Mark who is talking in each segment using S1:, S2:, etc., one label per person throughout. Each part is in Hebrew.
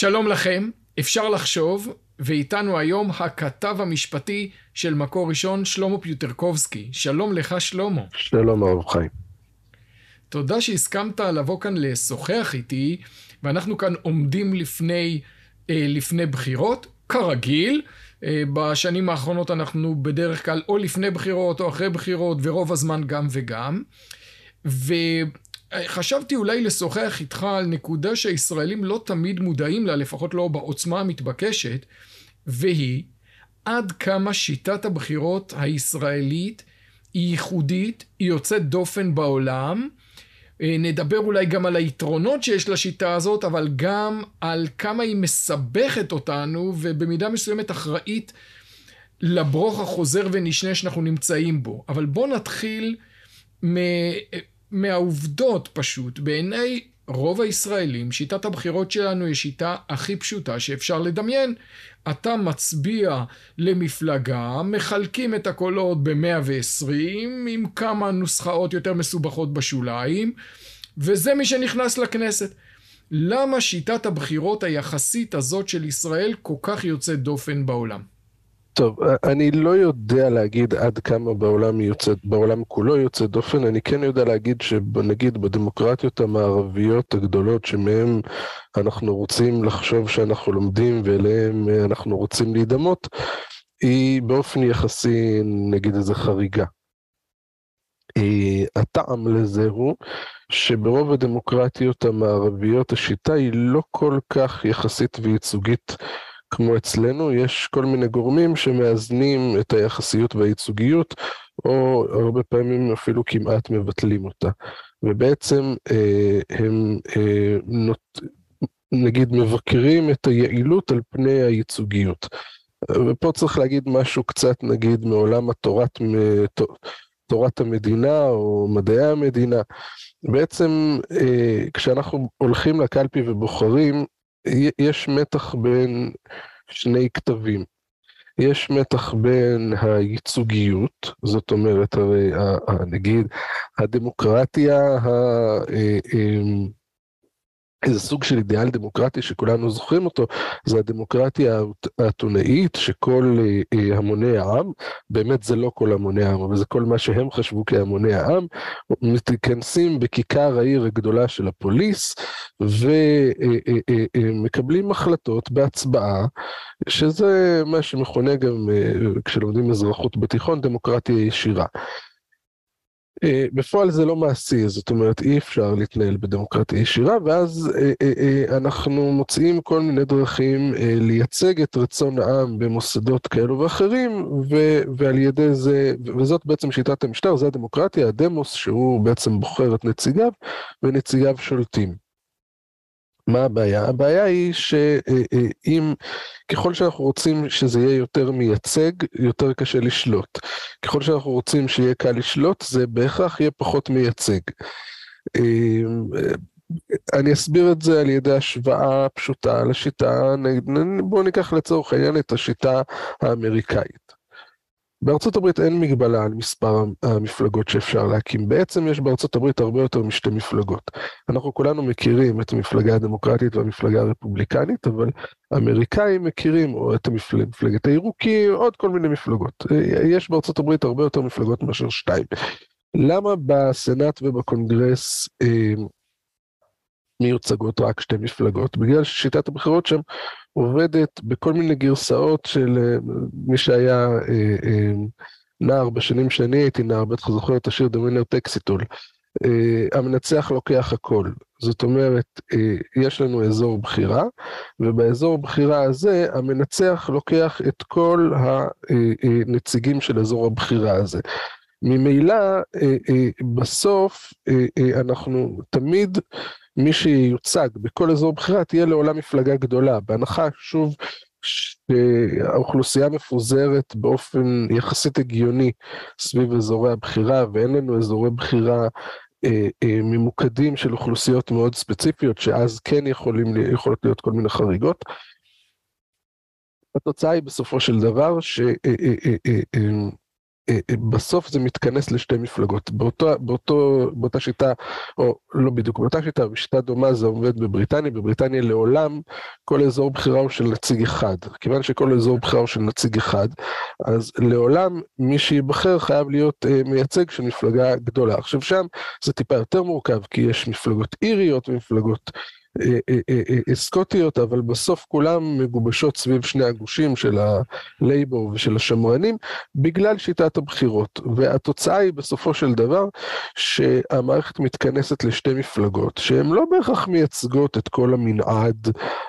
S1: שלום לכם, אפשר לחשוב, ואיתנו היום הכתב המשפטי של מקור ראשון, שלמה פיוטרקובסקי. שלום לך, שלמה.
S2: שלום, הרב חיים.
S1: תודה שהסכמת לבוא כאן לשוחח איתי, ואנחנו כאן עומדים לפני, אה, לפני בחירות, כרגיל. אה, בשנים האחרונות אנחנו בדרך כלל או לפני בחירות או אחרי בחירות, ורוב הזמן גם וגם. ו... חשבתי אולי לשוחח איתך על נקודה שהישראלים לא תמיד מודעים לה, לפחות לא בעוצמה המתבקשת, והיא עד כמה שיטת הבחירות הישראלית היא ייחודית, היא יוצאת דופן בעולם. אה, נדבר אולי גם על היתרונות שיש לשיטה הזאת, אבל גם על כמה היא מסבכת אותנו, ובמידה מסוימת אחראית לברוך החוזר ונשנה שאנחנו נמצאים בו. אבל בואו נתחיל מ... מהעובדות פשוט. בעיני רוב הישראלים, שיטת הבחירות שלנו היא שיטה הכי פשוטה שאפשר לדמיין. אתה מצביע למפלגה, מחלקים את הקולות ב-120 עם כמה נוסחאות יותר מסובכות בשוליים, וזה מי שנכנס לכנסת. למה שיטת הבחירות היחסית הזאת של ישראל כל כך יוצאת דופן בעולם?
S2: טוב, אני לא יודע להגיד עד כמה בעולם, יוצא, בעולם כולו יוצא דופן, אני כן יודע להגיד שנגיד בדמוקרטיות המערביות הגדולות שמהן אנחנו רוצים לחשוב שאנחנו לומדים ואליהן אנחנו רוצים להידמות, היא באופן יחסי נגיד איזה חריגה. הטעם לזה הוא שברוב הדמוקרטיות המערביות השיטה היא לא כל כך יחסית וייצוגית כמו אצלנו, יש כל מיני גורמים שמאזנים את היחסיות והייצוגיות, או הרבה פעמים אפילו כמעט מבטלים אותה. ובעצם אה, הם אה, נות... נגיד מבקרים את היעילות על פני הייצוגיות. ופה צריך להגיד משהו קצת נגיד מעולם התורת, תורת המדינה או מדעי המדינה. בעצם אה, כשאנחנו הולכים לקלפי ובוחרים, יש מתח בין שני כתבים. יש מתח בין הייצוגיות, זאת אומרת, הרי נגיד הדמוקרטיה אה, אמ, איזה סוג של אידיאל דמוקרטי שכולנו זוכרים אותו, זה הדמוקרטיה האתונאית שכל אה, אה, המוני העם, באמת זה לא כל המוני העם, אבל זה כל מה שהם חשבו כהמוני העם, מתכנסים בכיכר העיר הגדולה של הפוליס ומקבלים אה, החלטות בהצבעה, שזה מה שמכונה גם כשלומדים אזרחות בתיכון דמוקרטיה ישירה. אה, בפועל זה לא מעשי, זאת אומרת אי אפשר להתנהל בדמוקרטיה ישירה, ואז אה, אה, אנחנו מוצאים כל מיני דרכים לייצג את רצון העם במוסדות כאלו ואחרים, ועל ידי זה, וזאת בעצם שיטת המשטר, זה הדמוקרטיה, הדמוס, שהוא בעצם בוחר את נציגיו, ונציגיו שולטים. מה הבעיה? הבעיה היא שאם, ככל שאנחנו רוצים שזה יהיה יותר מייצג, יותר קשה לשלוט. ככל שאנחנו רוצים שיהיה קל לשלוט, זה בהכרח יהיה פחות מייצג. אמ, אני אסביר את זה על ידי השוואה פשוטה לשיטה, בואו ניקח לצורך העניין את השיטה האמריקאית. בארצות הברית אין מגבלה על מספר המפלגות שאפשר להקים. בעצם יש בארצות הברית הרבה יותר משתי מפלגות. אנחנו כולנו מכירים את המפלגה הדמוקרטית והמפלגה הרפובליקנית, אבל האמריקאים מכירים, או את מפלגת הירוקים, עוד כל מיני מפלגות. יש בארצות הברית הרבה יותר מפלגות מאשר שתיים. למה בסנאט ובקונגרס אה, מיוצגות רק שתי מפלגות? בגלל ששיטת הבחירות שם עובדת בכל מיני גרסאות של אה, מי שהיה אה, אה, נער בשנים שאני הייתי נער, בטח זוכר את השיר It All. המנצח לוקח הכל. זאת אומרת, יש לנו אזור בחירה, ובאזור בחירה הזה המנצח לוקח את כל הנציגים של אזור הבחירה הזה. ממילא בסוף אנחנו תמיד מי שיוצג בכל אזור בחירה תהיה לעולם מפלגה גדולה, בהנחה שוב שהאוכלוסייה מפוזרת באופן יחסית הגיוני סביב אזורי הבחירה ואין לנו אזורי בחירה אה, אה, ממוקדים של אוכלוסיות מאוד ספציפיות שאז כן יכולים, יכולות להיות כל מיני חריגות. התוצאה היא בסופו של דבר ש... אה, אה, אה, אה, אה, בסוף זה מתכנס לשתי מפלגות. באותו, באותו, באותה שיטה, או לא בדיוק באותה שיטה, בשיטה דומה זה עומד בבריטניה, בבריטניה לעולם כל אזור בחירה הוא של נציג אחד. כיוון שכל אזור בחירה הוא של נציג אחד, אז לעולם מי שייבחר חייב להיות אה, מייצג של מפלגה גדולה. עכשיו שם זה טיפה יותר מורכב, כי יש מפלגות איריות ומפלגות אה, אה, אה, סקוטיות, אבל בסוף כולן מגובשות סביב שני הגושים של הלייבור ושל השמרנים, בגלל שיטת הבחירות. והתוצאה היא בסופו של דבר שהמערכת מתכנסת לשתי מפלגות, שהן לא בהכרח מייצגות את כל המנעד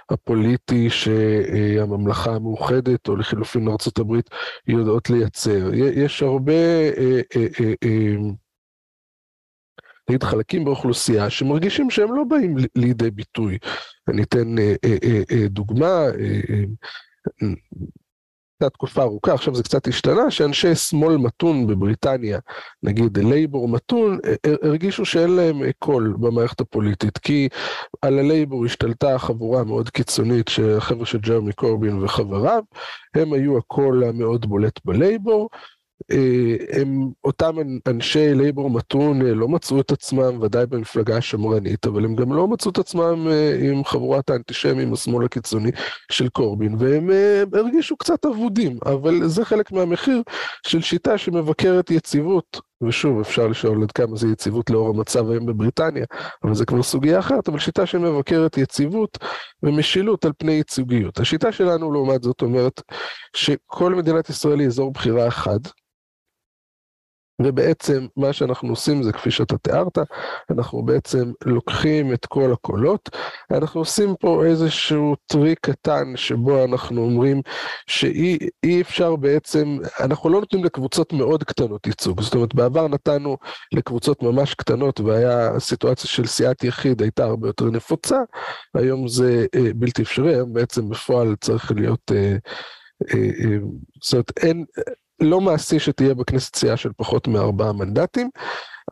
S2: הפוליטי שהממלכה המאוחדת, או לחילופין ארה"ב, יודעות לייצר. יש הרבה... נגיד חלקים באוכלוסייה שמרגישים שהם לא באים לידי ביטוי. אני אתן אה, אה, אה, דוגמה, הייתה תקופה ארוכה, עכשיו זה קצת השתנה, שאנשי שמאל מתון בבריטניה, נגיד לייבור מתון, הרגישו שאין להם קול במערכת הפוליטית, כי על הלייבור השתלטה חבורה מאוד קיצונית, חבר'ה של ג'רמי קורבין וחבריו, הם היו הקול המאוד בולט בלייבור, הם, אותם אנשי לייבור מתון אה, לא מצאו את עצמם, ודאי במפלגה השמרנית, אבל הם גם לא מצאו את עצמם אה, עם חבורת האנטישמים, השמאל הקיצוני של קורבין, והם הרגישו קצת אבודים, אבל זה חלק מהמחיר של שיטה שמבכרת יציבות, ושוב, אפשר לשאול עד כמה זה יציבות לאור המצב היום בבריטניה, אבל זה כבר סוגיה אחרת, אבל שיטה שמבקרת יציבות ומשילות על פני ייצוגיות. השיטה שלנו, לעומת זאת, אומרת שכל מדינת ישראל היא אזור בחירה אחד, ובעצם מה שאנחנו עושים זה כפי שאתה תיארת, אנחנו בעצם לוקחים את כל הקולות, אנחנו עושים פה איזשהו טריק קטן שבו אנחנו אומרים שאי אפשר בעצם, אנחנו לא נותנים לקבוצות מאוד קטנות ייצוג, זאת אומרת בעבר נתנו לקבוצות ממש קטנות והיה סיטואציה של סיעת יחיד הייתה הרבה יותר נפוצה, היום זה אה, בלתי אפשרי, היום בעצם בפועל צריך להיות... אה, אה, אה, זאת אומרת, אין, לא מעשי שתהיה בכנסת סיעה של פחות מארבעה מנדטים,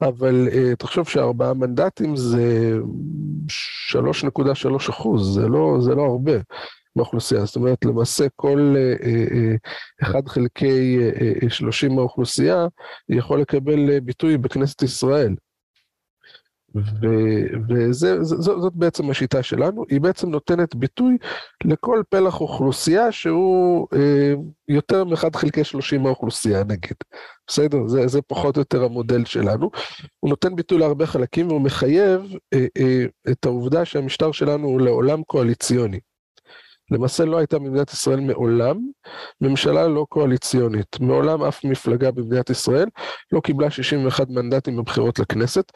S2: אבל uh, תחשוב שארבעה מנדטים זה 3.3 אחוז, זה לא, זה לא הרבה באוכלוסייה, זאת אומרת למעשה כל uh, uh, אחד חלקי uh, 30 מהאוכלוסייה יכול לקבל uh, ביטוי בכנסת ישראל. וזאת בעצם השיטה שלנו, היא בעצם נותנת ביטוי לכל פלח אוכלוסייה שהוא אה, יותר מ-1 חלקי 30 מהאוכלוסייה נגיד. בסדר? זה, זה פחות או יותר המודל שלנו. הוא נותן ביטוי להרבה חלקים והוא מחייב אה, אה, את העובדה שהמשטר שלנו הוא לעולם קואליציוני. למעשה לא הייתה במדינת ישראל מעולם ממשלה לא קואליציונית. מעולם אף מפלגה במדינת ישראל לא קיבלה 61 מנדטים בבחירות לכנסת.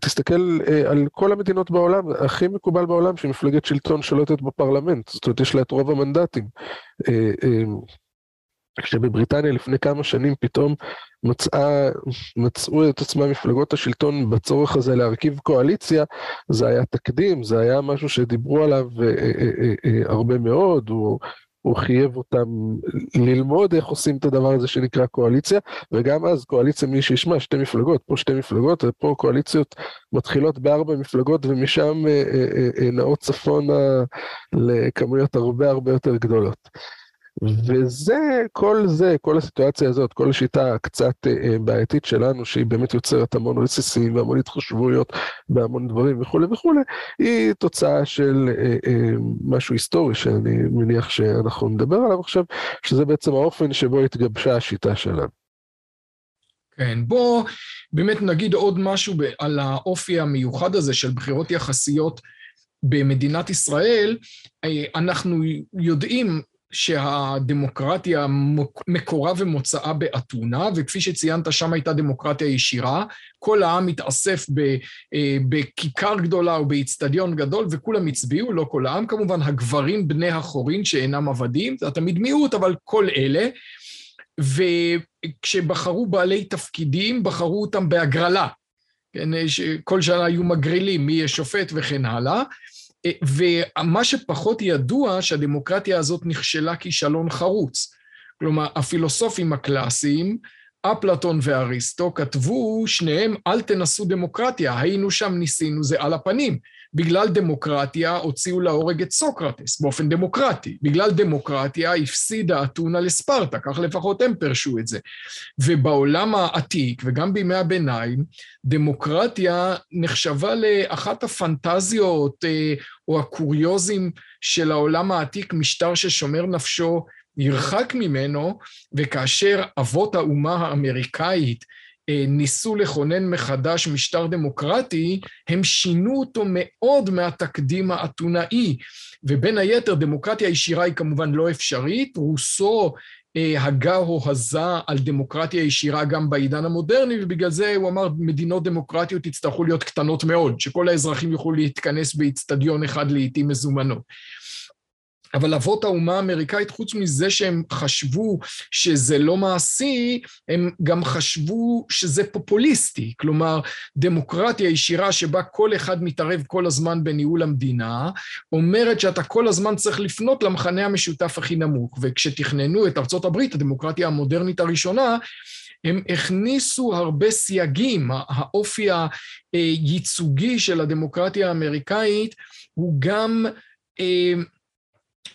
S2: תסתכל אה, על כל המדינות בעולם, הכי מקובל בעולם שמפלגת שלטון שולטת בפרלמנט, זאת אומרת יש לה את רוב המנדטים. כשבבריטניה לפני כמה שנים פתאום מצאה, מצאו את עצמם מפלגות השלטון בצורך הזה להרכיב קואליציה, זה היה תקדים, זה היה משהו שדיברו עליו אה, אה, אה, הרבה מאוד, הוא, הוא חייב אותם ללמוד איך עושים את הדבר הזה שנקרא קואליציה, וגם אז קואליציה מי שישמע, שתי מפלגות, פה שתי מפלגות, ופה קואליציות מתחילות בארבע מפלגות, ומשם נעות צפונה לכמויות הרבה הרבה יותר גדולות. וזה, כל זה, כל הסיטואציה הזאת, כל השיטה הקצת אה, בעייתית שלנו, שהיא באמת יוצרת המון רסיסים והמון התחשבויות בהמון דברים וכולי וכולי, היא תוצאה של אה, אה, משהו היסטורי שאני מניח שאנחנו נדבר עליו עכשיו, שזה בעצם האופן שבו התגבשה השיטה שלנו.
S1: כן, בוא באמת נגיד עוד משהו על האופי המיוחד הזה של בחירות יחסיות במדינת ישראל. אנחנו יודעים שהדמוקרטיה מקורה ומוצאה באתונה, וכפי שציינת, שם הייתה דמוקרטיה ישירה. כל העם התאסף אה, בכיכר גדולה או באיצטדיון גדול, וכולם הצביעו, לא כל העם כמובן, הגברים בני החורין שאינם עבדים, זה תמיד מיעוט, אבל כל אלה. וכשבחרו בעלי תפקידים, בחרו אותם בהגרלה. כן, כל שנה היו מגרילים מי יהיה שופט וכן הלאה. אה, ומה שפחות ידוע, שהדמוקרטיה הזאת נכשלה כישלון חרוץ. כלומר, הפילוסופים הקלאסיים אפלטון ואריסטו כתבו שניהם אל תנסו דמוקרטיה, היינו שם ניסינו זה על הפנים. בגלל דמוקרטיה הוציאו להורג את סוקרטס באופן דמוקרטי. בגלל דמוקרטיה הפסידה אתונה לספרטה, כך לפחות הם פירשו את זה. ובעולם העתיק וגם בימי הביניים, דמוקרטיה נחשבה לאחת הפנטזיות אה, או הקוריוזים של העולם העתיק, משטר ששומר נפשו נרחק ממנו, וכאשר אבות האומה האמריקאית ניסו לכונן מחדש משטר דמוקרטי, הם שינו אותו מאוד מהתקדים האתונאי. ובין היתר, דמוקרטיה ישירה היא כמובן לא אפשרית. רוסו אה, הגה או הזה על דמוקרטיה ישירה גם בעידן המודרני, ובגלל זה הוא אמר, מדינות דמוקרטיות יצטרכו להיות קטנות מאוד, שכל האזרחים יוכלו להתכנס באיצטדיון אחד לעיתים מזומנות. אבל אבות האומה האמריקאית, חוץ מזה שהם חשבו שזה לא מעשי, הם גם חשבו שזה פופוליסטי. כלומר, דמוקרטיה ישירה שבה כל אחד מתערב כל הזמן בניהול המדינה, אומרת שאתה כל הזמן צריך לפנות למחנה המשותף הכי נמוך. וכשתכננו את ארצות הברית, הדמוקרטיה המודרנית הראשונה, הם הכניסו הרבה סייגים. האופי הייצוגי של הדמוקרטיה האמריקאית הוא גם...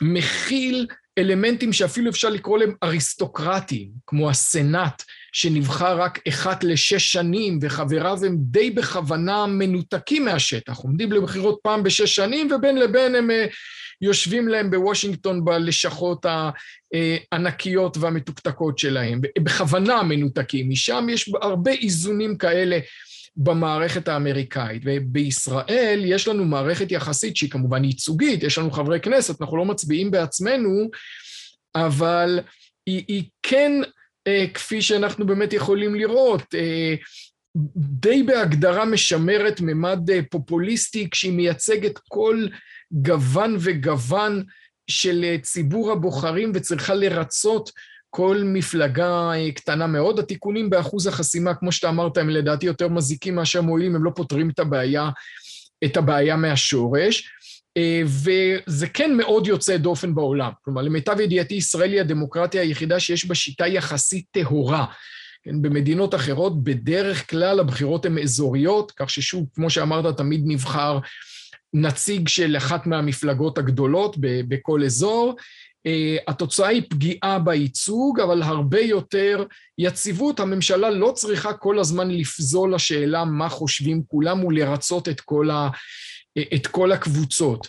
S1: מכיל אלמנטים שאפילו אפשר לקרוא להם אריסטוקרטיים, כמו הסנאט, שנבחר רק אחת לשש שנים, וחבריו הם די בכוונה מנותקים מהשטח, עומדים לבחירות פעם בשש שנים, ובין לבין הם אה, יושבים להם בוושינגטון בלשכות הענקיות והמתוקתקות שלהם, בכוונה מנותקים. משם יש הרבה איזונים כאלה במערכת האמריקאית. ובישראל יש לנו מערכת יחסית שהיא כמובן ייצוגית, יש לנו חברי כנסת, אנחנו לא מצביעים בעצמנו, אבל היא, היא כן, אה, כפי שאנחנו באמת יכולים לראות, אה, די בהגדרה משמרת ממד אה, פופוליסטי, כשהיא מייצגת כל גוון וגוון של ציבור הבוחרים וצריכה לרצות כל מפלגה אה, קטנה מאוד. התיקונים באחוז החסימה, כמו שאתה אמרת, הם לדעתי יותר מזיקים מאשר מועילים, הם לא פותרים את הבעיה, את הבעיה מהשורש. אה, וזה כן מאוד יוצא דופן בעולם. כלומר, למיטב ידיעתי, ישראל היא הדמוקרטיה היחידה שיש בה שיטה יחסית טהורה. כן, במדינות אחרות, בדרך כלל הבחירות הן אזוריות, כך ששוב, כמו שאמרת, תמיד נבחר נציג של אחת מהמפלגות הגדולות בכל אזור, התוצאה היא פגיעה בייצוג, אבל הרבה יותר יציבות. הממשלה לא צריכה כל הזמן לפזול לשאלה מה חושבים כולם ולרצות את כל, ה, את כל הקבוצות.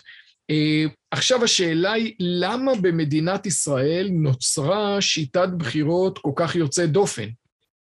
S1: אה, עכשיו השאלה היא, למה במדינת ישראל נוצרה שיטת בחירות כל כך יוצאת דופן?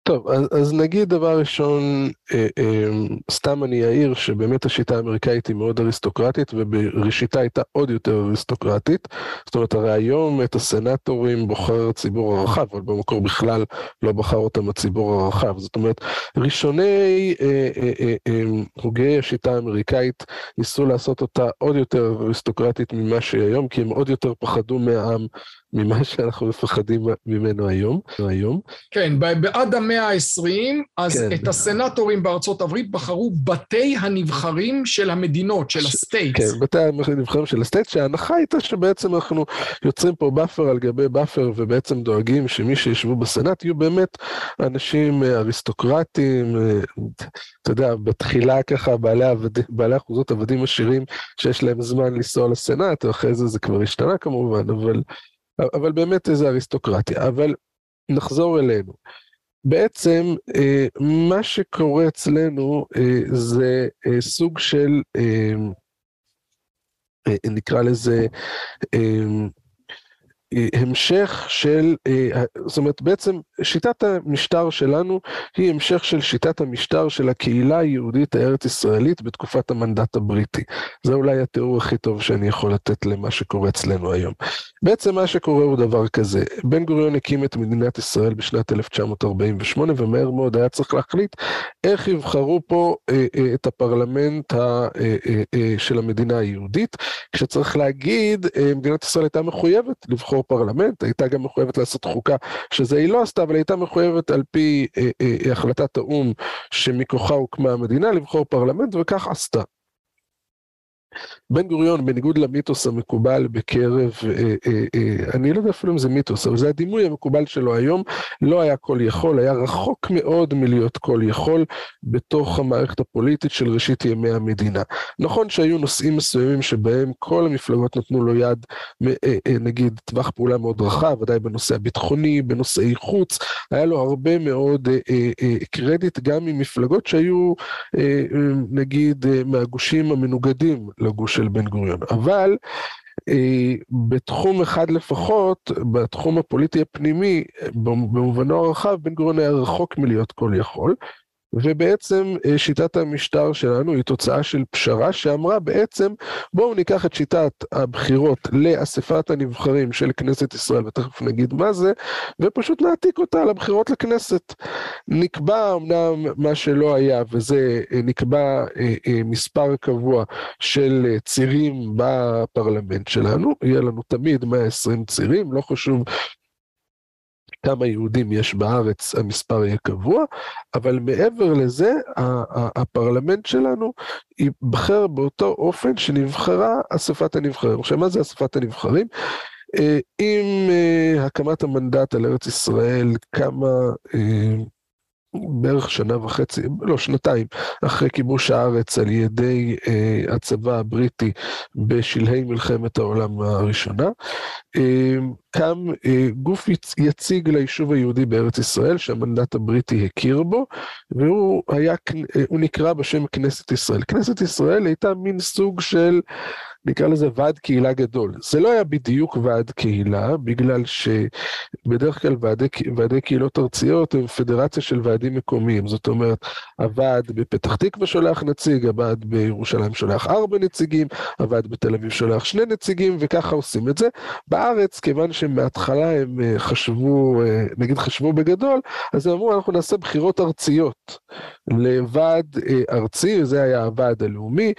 S2: טוב, אז, אז נגיד דבר ראשון, אה, אה, סתם אני אעיר שבאמת השיטה האמריקאית היא מאוד אריסטוקרטית, ובראשיתה הייתה עוד יותר אריסטוקרטית. זאת אומרת, הרי היום את הסנטורים בוחר הציבור הרחב, אבל במקור בכלל לא בחר אותם הציבור הרחב. זאת אומרת, ראשוני אה, אה, אה, אה, הוגי השיטה האמריקאית ניסו לעשות אותה עוד יותר אריסטוקרטית ממה שהיא היום, כי הם עוד יותר פחדו מהעם ממה שאנחנו מפחדים ממנו היום. היום.
S1: כן, עד המאה ה-20, אז כן. את הסנטורים בארצות הברית בחרו בתי הנבחרים של המדינות, של ה states.
S2: כן, בתי הנבחרים של ה states, שההנחה הייתה שבעצם אנחנו יוצרים פה buffer על גבי buffer, ובעצם דואגים שמי שישבו בסנאט יהיו באמת אנשים אה, אריסטוקרטים, אה, אתה יודע, בתחילה ככה בעלי, עבד, בעלי אחוזות עבדים עשירים שיש להם זמן לנסוע לסנאט, ואחרי זה זה כבר השתנה כמובן, אבל... אבל באמת איזה אריסטוקרטיה. אבל נחזור אלינו. בעצם אה, מה שקורה אצלנו אה, זה אה, סוג של, נקרא לזה, המשך של, אה, זאת אומרת בעצם שיטת המשטר שלנו היא המשך של שיטת המשטר של הקהילה היהודית הארץ ישראלית בתקופת המנדט הבריטי. זה אולי התיאור הכי טוב שאני יכול לתת למה שקורה אצלנו היום. בעצם מה שקורה הוא דבר כזה, בן גוריון הקים את מדינת ישראל בשנת 1948 ומהר מאוד היה צריך להחליט איך יבחרו פה אה, אה, את הפרלמנט אה, אה, אה, של המדינה היהודית, כשצריך להגיד, אה, מדינת ישראל הייתה מחויבת לבחור לבחור פרלמנט, הייתה גם מחויבת לעשות חוקה, שזה היא לא עשתה, אבל הייתה מחויבת על פי אה, אה, החלטת האו"ם שמכוחה הוקמה המדינה לבחור פרלמנט, וכך עשתה. בן גוריון, בניגוד למיתוס המקובל בקרב, אה, אה, אה, אני לא יודע אפילו אם זה מיתוס, אבל זה הדימוי המקובל שלו היום, לא היה כל יכול, היה רחוק מאוד מלהיות כל יכול בתוך המערכת הפוליטית של ראשית ימי המדינה. נכון שהיו נושאים מסוימים שבהם כל המפלגות נתנו לו יד, אה, אה, נגיד טווח פעולה מאוד רחב, ודאי בנושא הביטחוני, בנושאי חוץ, היה לו הרבה מאוד אה, אה, אה, קרדיט גם ממפלגות שהיו, אה, אה, נגיד, אה, מהגושים המנוגדים לגוש של בן גוריון. אבל אה, בתחום אחד לפחות, בתחום הפוליטי הפנימי, במובנו הרחב, בן גוריון היה רחוק מלהיות כל יכול. ובעצם אה, שיטת המשטר שלנו היא תוצאה של פשרה שאמרה בעצם בואו ניקח את שיטת הבחירות לאספת הנבחרים של כנסת ישראל, ותכף נגיד מה זה, ופשוט נעתיק אותה לבחירות לכנסת. נקבע אמנם מה שלא היה, וזה אה, נקבע אה, מספר קבוע של צירים בפרלמנט שלנו, יהיה לנו תמיד 120 צירים, לא חשוב כמה יהודים יש בארץ, המספר יהיה קבוע, אבל מעבר לזה, הפרלמנט שלנו ייבחר באותו אופן שנבחרה אספת הנבחרים. עכשיו, מה זה אספת הנבחרים? אה, עם אה, הקמת המנדט על ארץ ישראל, כמה... בערך שנה וחצי, לא שנתיים, אחרי כיבוש הארץ על ידי אה, הצבא הבריטי בשלהי מלחמת העולם הראשונה, אה, קם אה, גוף יציג ליישוב היהודי בארץ ישראל שהמנדט הבריטי הכיר בו, והוא היה, אה, נקרא בשם כנסת ישראל. כנסת ישראל הייתה מין סוג של נקרא לזה ועד קהילה גדול. זה לא היה בדיוק ועד קהילה, בגלל שבדרך כלל ועדי, ועדי קהילות ארציות הם פדרציה של ועדים מקומיים. זאת אומרת, הוועד בפתח תקווה שולח נציג, הוועד בירושלים שולח ארבע נציגים, הוועד בתל אביב שולח שני נציגים, וככה עושים את זה. בארץ, כיוון שמההתחלה הם אה, חשבו, אה, נגיד חשבו בגדול, אז הם אמרו, אנחנו נעשה בחירות ארציות לוועד אה, ארצי, זה היה הוועד הלאומי.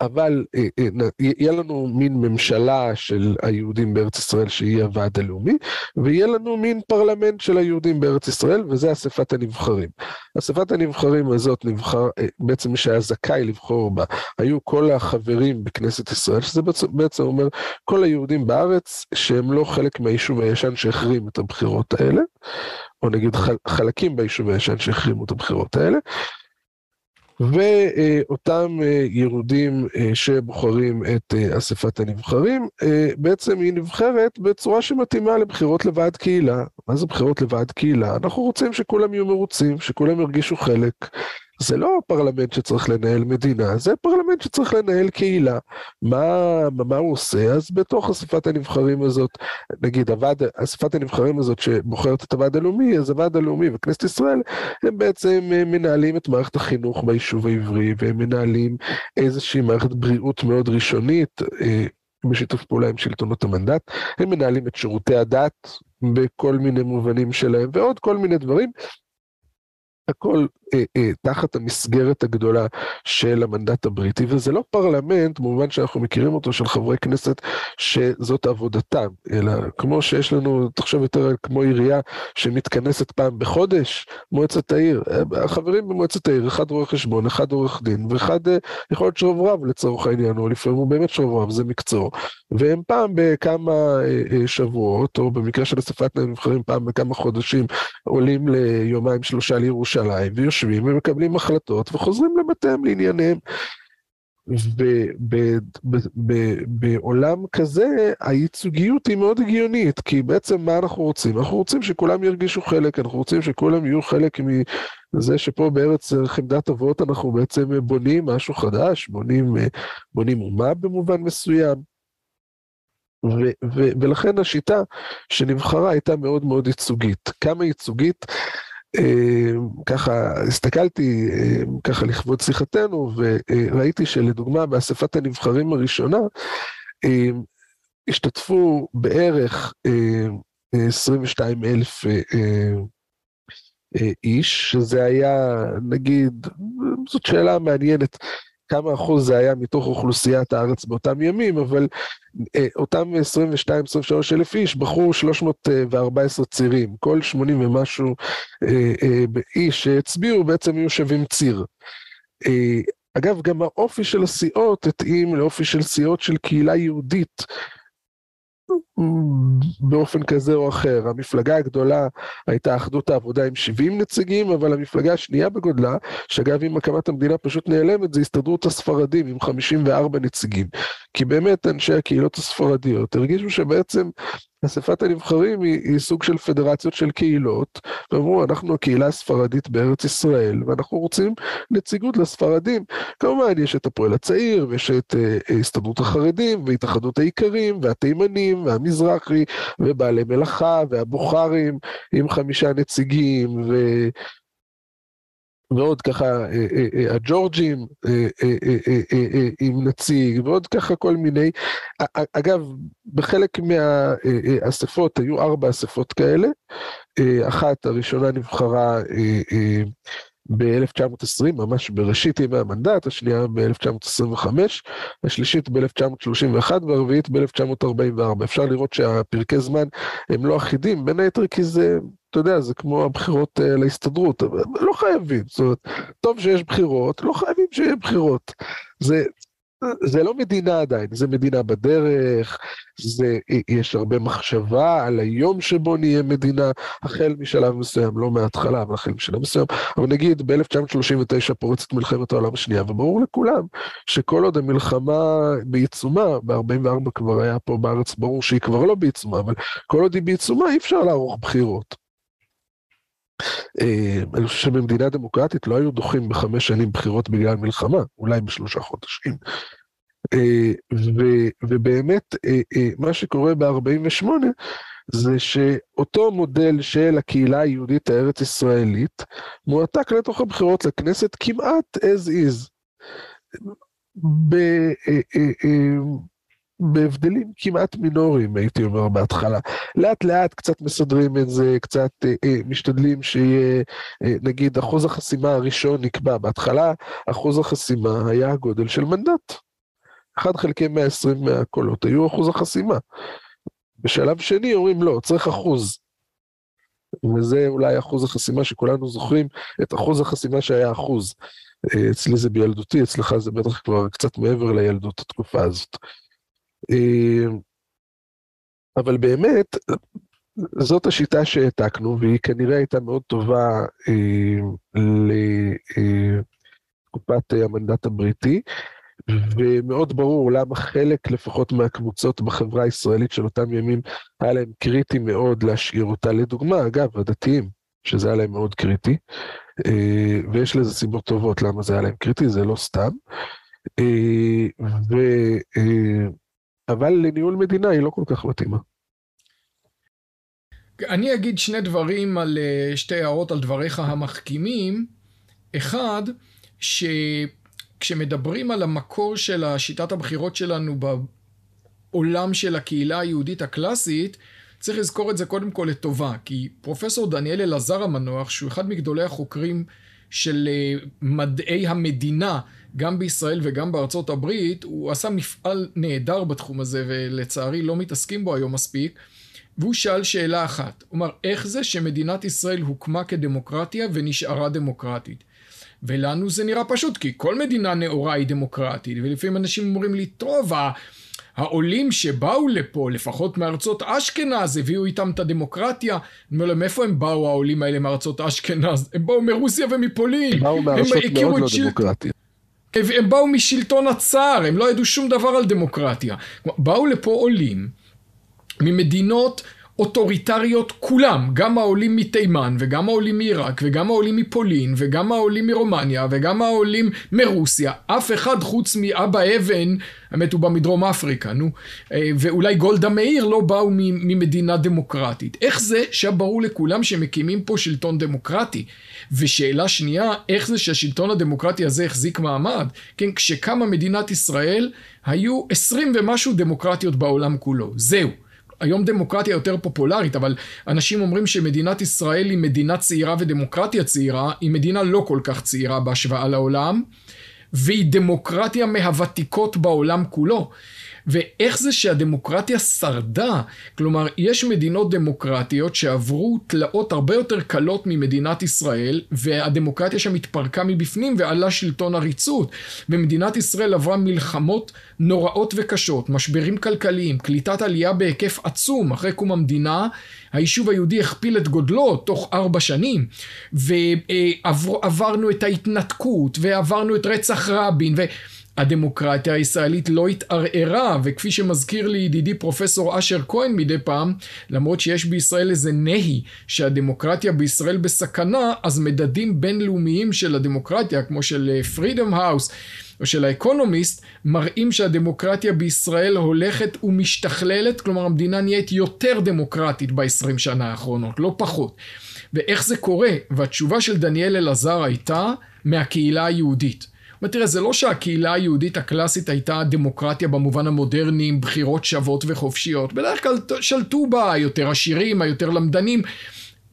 S2: אבל אה, אה, יהיה לנו מין ממשלה של היהודים בארץ ישראל שהיא הוועד הלאומי, ויהיה לנו מין פרלמנט של היהודים בארץ ישראל, וזה אספת הנבחרים. אספת הנבחרים הזאת נבחר, אה, בעצם מי שהיה זכאי לבחור בה, היו כל החברים בכנסת ישראל, שזה בעצם, בעצם אומר כל היהודים בארץ שהם לא חלק מהיישוב הישן שהחרים את הבחירות האלה, או נגיד חלקים ביישוב הישן שהחרימו את הבחירות האלה. ואותם אה, יהודים אה, שבוחרים את אה, אספת הנבחרים, בעצם היא נבחרת בצורה שמתאימה לבחירות לוועד קהילה. מה זה בחירות לוועד קהילה? אנחנו רוצים שכולם יהיו מרוצים, שכולם ירגישו חלק. זה לא פרלמנט שצריך לנהל מדינה, זה פרלמנט שצריך לנהל קהילה. מה, מה הוא עושה? אז בתוך אספת הנבחרים הזאת, נגיד הוועד, אספת הנבחרים הזאת שבוחרת את הוועד הלאומי, אז הוועד הלאומי וכנסת ישראל, הם בעצם אה, מנהלים את מערכת החינוך ביישוב העברי, והם מנהלים איזושהי מערכת בריאות מאוד ראשונית. אה, בשיתוף פעולה עם שלטונות המנדט, הם מנהלים את שירותי הדת בכל מיני מובנים שלהם ועוד כל מיני דברים הכל אה, אה, תחת המסגרת הגדולה של המנדט הבריטי, וזה לא פרלמנט במובן שאנחנו מכירים אותו של חברי כנסת שזאת עבודתם, אלא כמו שיש לנו, תחשוב יותר כמו עירייה שמתכנסת פעם בחודש, מועצת העיר, אה, החברים במועצת העיר, אחד רואה חשבון, אחד עורך דין, ואחד אה, יכול להיות שרברב לצורך העניין, או לפעמים הוא באמת שרברב, זה מקצוע, והם פעם בכמה אה, אה, שבועות, או במקרה של אספת הנבחרים פעם בכמה חודשים, עולים ליומיים שלושה לירושלים, ויושבים יושבים ומקבלים החלטות וחוזרים לבתיהם לענייניהם. ובעולם כזה הייצוגיות היא מאוד הגיונית, כי בעצם מה אנחנו רוצים? אנחנו רוצים שכולם ירגישו חלק, אנחנו רוצים שכולם יהיו חלק מזה שפה בארץ חמדת אבות אנחנו בעצם בונים משהו חדש, בונים, בונים אומה במובן מסוים. ו- ו- ולכן השיטה שנבחרה הייתה מאוד מאוד ייצוגית. כמה ייצוגית? אה, ככה הסתכלתי אה, ככה לכבוד שיחתנו וראיתי שלדוגמה באספת הנבחרים הראשונה אה, השתתפו בערך 22 אלף איש, שזה היה נגיד, זאת שאלה מעניינת, כמה אחוז זה היה מתוך אוכלוסיית הארץ באותם ימים, אבל אה, אותם 22-23 אלף איש בחרו 314 צירים, כל 80 ומשהו אה, אה, איש שהצביעו בעצם היו שווים ציר. אגב, גם האופי של הסיעות התאים לאופי של סיעות של קהילה יהודית. באופן כזה או אחר. המפלגה הגדולה הייתה אחדות העבודה עם 70 נציגים, אבל המפלגה השנייה בגודלה, שאגב עם הקמת המדינה פשוט נעלמת, זה הסתדרות הספרדים עם 54 נציגים. כי באמת אנשי הקהילות הספרדיות הרגישו שבעצם אספת הנבחרים היא, היא סוג של פדרציות של קהילות, ואמרו, אנחנו הקהילה הספרדית בארץ ישראל, ואנחנו רוצים נציגות לספרדים. כמובן, יש את הפועל הצעיר, ויש את uh, הסתדרות החרדים, והתאחדות האיכרים, והתימנים, והמזרחי, ובעלי מלאכה, והבוכרים, עם חמישה נציגים, ו... ועוד ככה אה, אה, אה, הג'ורג'ים עם נציג, ועוד ככה כל מיני. אגב, בחלק מהאספות, היו ארבע אספות כאלה, אחת, הראשונה נבחרה ב-1920, ממש בראשית ימי המנדט, השנייה ב-1925, השלישית ב-1931 והרביעית ב-1944. אפשר לראות שהפרקי זמן הם לא אחידים, בין היתר כי זה אתה יודע, זה כמו הבחירות uh, להסתדרות, אבל לא חייבים, זאת אומרת, טוב שיש בחירות, לא חייבים שיהיה בחירות. זה, זה לא מדינה עדיין, זה מדינה בדרך, זה, יש הרבה מחשבה על היום שבו נהיה מדינה, החל משלב מסוים, לא מההתחלה, אבל החל משלב מסוים, אבל נגיד ב-1939 פורצת מלחמת העולם השנייה, וברור לכולם שכל עוד המלחמה בעיצומה, ב-44 כבר היה פה בארץ, ברור שהיא כבר לא בעיצומה, אבל כל עוד היא בעיצומה אי אפשר לערוך בחירות. אה, אני חושב שבמדינה דמוקרטית לא היו דוחים בחמש שנים בחירות בגלל מלחמה, אולי בשלושה חודשים. אה, ובאמת, אה, מה שקורה ב-48' זה שאותו מודל של הקהילה היהודית הארץ-ישראלית מועתק לתוך הבחירות לכנסת כמעט as is. בהבדלים כמעט מינוריים, הייתי אומר בהתחלה. לאט לאט קצת מסדרים את זה, קצת אה, אה, משתדלים שיהיה, אה, נגיד, אחוז החסימה הראשון נקבע. בהתחלה אחוז החסימה היה הגודל של מנדט. 1 חלקי 120 מהקולות היו אחוז החסימה. בשלב שני אומרים לא, צריך אחוז. וזה אולי אחוז החסימה שכולנו זוכרים, את אחוז החסימה שהיה אחוז. אה, אצלי זה בילדותי, אצלך זה בטח כבר קצת מעבר לילדות התקופה הזאת. אה, אבל באמת, זאת השיטה שהעתקנו, והיא כנראה הייתה מאוד טובה אה, לתקופת אה, המנדט הבריטי, ומאוד ברור למה חלק לפחות מהקבוצות בחברה הישראלית של אותם ימים היה להם קריטי מאוד להשאיר אותה. לדוגמה, אגב, הדתיים, שזה היה להם מאוד קריטי, ויש לזה סיבות טובות למה זה היה להם קריטי, זה לא סתם. ו... אבל לניהול מדינה היא לא כל כך מתאימה.
S1: אני אגיד שני דברים על, אה, שתי הערות על דבריך המחכימים. אחד, שכשמדברים על המקור של שיטת הבחירות שלנו בעולם של הקהילה היהודית הקלאסית, צריך לזכור את זה קודם כל לטובה, כי פרופסור דניאל אלעזר המנוח, שהוא אחד מגדולי החוקרים של אה, מדעי המדינה גם בישראל וגם בארצות הברית, הוא עשה מפעל נהדר בתחום הזה, ולצערי לא מתעסקים בו היום מספיק. והוא שאל שאלה אחת, הוא אמר, איך זה שמדינת ישראל הוקמה כדמוקרטיה ונשארה דמוקרטית? ולנו זה נראה פשוט, כי כל מדינה נאורה היא דמוקרטית, ולפעמים אנשים אומרים לי, טוב, העולים שבאו לפה, לפחות מארצות אשכנז, הביאו איתם את הדמוקרטיה. אני אומר להם, איפה הם באו העולים האלה מארצות אשכנז? הם באו מרוסיה ומפולין.
S2: באו מארצות מאוד לא דמוקרטיות.
S1: הם באו משלטון הצאר, הם לא ידעו שום דבר על דמוקרטיה. באו לפה עולים ממדינות אוטוריטריות כולם, גם העולים מתימן וגם העולים מעיראק וגם העולים מפולין וגם העולים מרומניה וגם העולים מרוסיה, אף אחד חוץ מאבא אבן, האמת הוא בא מדרום אפריקה, נו, אה, ואולי גולדה מאיר לא באו ממדינה דמוקרטית. איך זה שהיה ברור לכולם שמקימים פה שלטון דמוקרטי? ושאלה שנייה, איך זה שהשלטון הדמוקרטי הזה החזיק מעמד? כן, כשקמה מדינת ישראל, היו עשרים ומשהו דמוקרטיות בעולם כולו. זהו. היום דמוקרטיה יותר פופולרית, אבל אנשים אומרים שמדינת ישראל היא מדינה צעירה ודמוקרטיה צעירה, היא מדינה לא כל כך צעירה בהשוואה לעולם, והיא דמוקרטיה מהוותיקות בעולם כולו. ואיך זה שהדמוקרטיה שרדה? כלומר, יש מדינות דמוקרטיות שעברו תלאות הרבה יותר קלות ממדינת ישראל, והדמוקרטיה שם התפרקה מבפנים ועלה שלטון עריצות. ומדינת ישראל עברה מלחמות נוראות וקשות, משברים כלכליים, קליטת עלייה בהיקף עצום אחרי קום המדינה. היישוב היהודי הכפיל את גודלו תוך ארבע שנים, ועברנו את ההתנתקות, ועברנו את רצח רבין, ו... הדמוקרטיה הישראלית לא התערערה, וכפי שמזכיר לי ידידי פרופסור אשר כהן מדי פעם, למרות שיש בישראל איזה נהי שהדמוקרטיה בישראל בסכנה, אז מדדים בינלאומיים של הדמוקרטיה, כמו של Freedom אה, House, או של האקונומיסט, מראים שהדמוקרטיה בישראל הולכת ומשתכללת, כלומר המדינה נהיית יותר דמוקרטית ב-20 שנה האחרונות, לא פחות. ואיך זה קורה? והתשובה של דניאל אלעזר הייתה מהקהילה היהודית. אומרת, תראה, זה לא שהקהילה היהודית הקלאסית הייתה דמוקרטיה במובן המודרני עם בחירות שוות וחופשיות. בדרך כלל שלטו בה היותר עשירים, היותר למדנים.